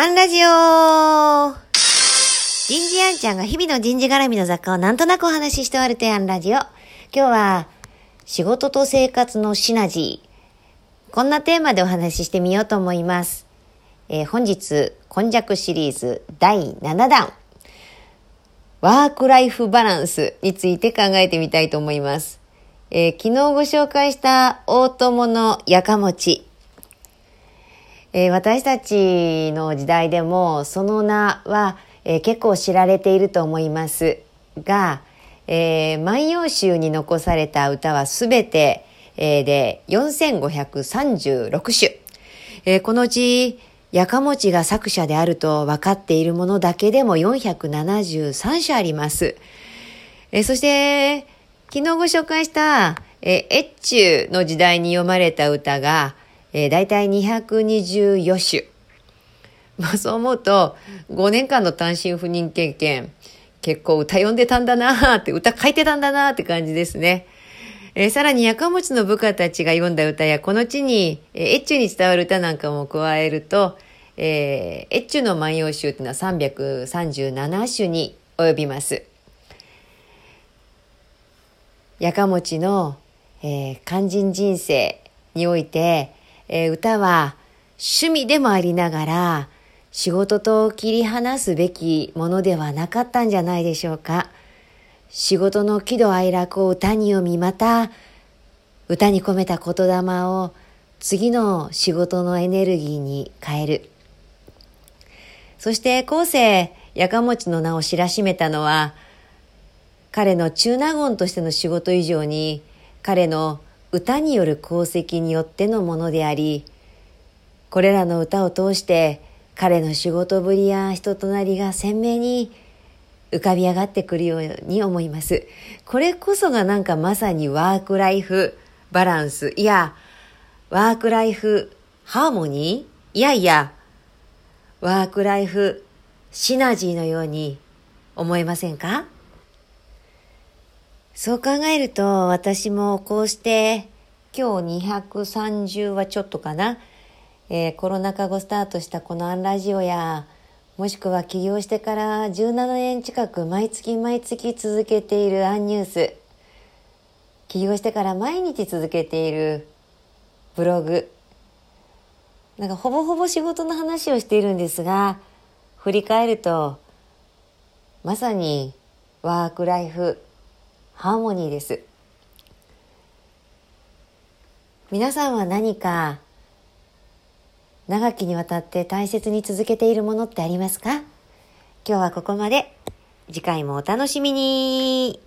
アンラジオ人事アンちゃんが日々の人事絡みの雑貨をなんとなくお話しして終わるてアンラジオ。今日は仕事と生活のシナジー。こんなテーマでお話ししてみようと思います。えー本日、今弱シリーズ第7弾。ワークライフバランスについて考えてみたいと思います。えー昨日ご紹介した大友のやかもち。えー私たちの時代でもその名は、えー結構知られていると思いますが、えー万葉集に残された歌はすべて、えーで4536首、えーこのうちやかもちが作者であると分かっているものだけでも473首あります。えーそして、昨日ご紹介した、えー、越中の時代に読まれた歌が、えー、大体224首。まあそう思うと、5年間の単身赴任経験、結構歌読んでたんだなーって、歌書いてたんだなーって感じですね。えーさらに、やかもちの部下たちが読んだ歌や、この地に、えー越中に伝わる歌なんかも加えると、えー、越中の万葉集っていうのは337首に及びます。やかもちの、えー肝心人生において、えー歌は趣味でもありながら仕事と切り離すべきものではなかったんじゃないでしょうか。仕事の喜怒哀楽を歌に読み、また歌に込めた言霊を次の仕事のエネルギーに変える。そして後世、やかもちの名を知らしめたのは、彼の中納言としての仕事以上に彼の歌による功績によってのものでありこれらの歌を通して彼の仕事ぶりや人となりが鮮明に浮かび上がってくるように思います。これこそがなんかまさにワークライフバランスいやワークライフハーモニーいやいやワークライフシナジーのように思えませんか？そう考えると私もこうして今日230はちょっとかな、えーコロナ禍後スタートしたこのアンラジオやもしくは起業してから17年近く毎月毎月続けているアンニュース。起業してから毎日続けているブログ。なんかほぼほぼ仕事の話をしているんですが振り返るとまさにワークライフ。ハーモニーです。皆さんは何か長きにわたって大切に続けているものってありますか？今日はここまで。次回もお楽しみに。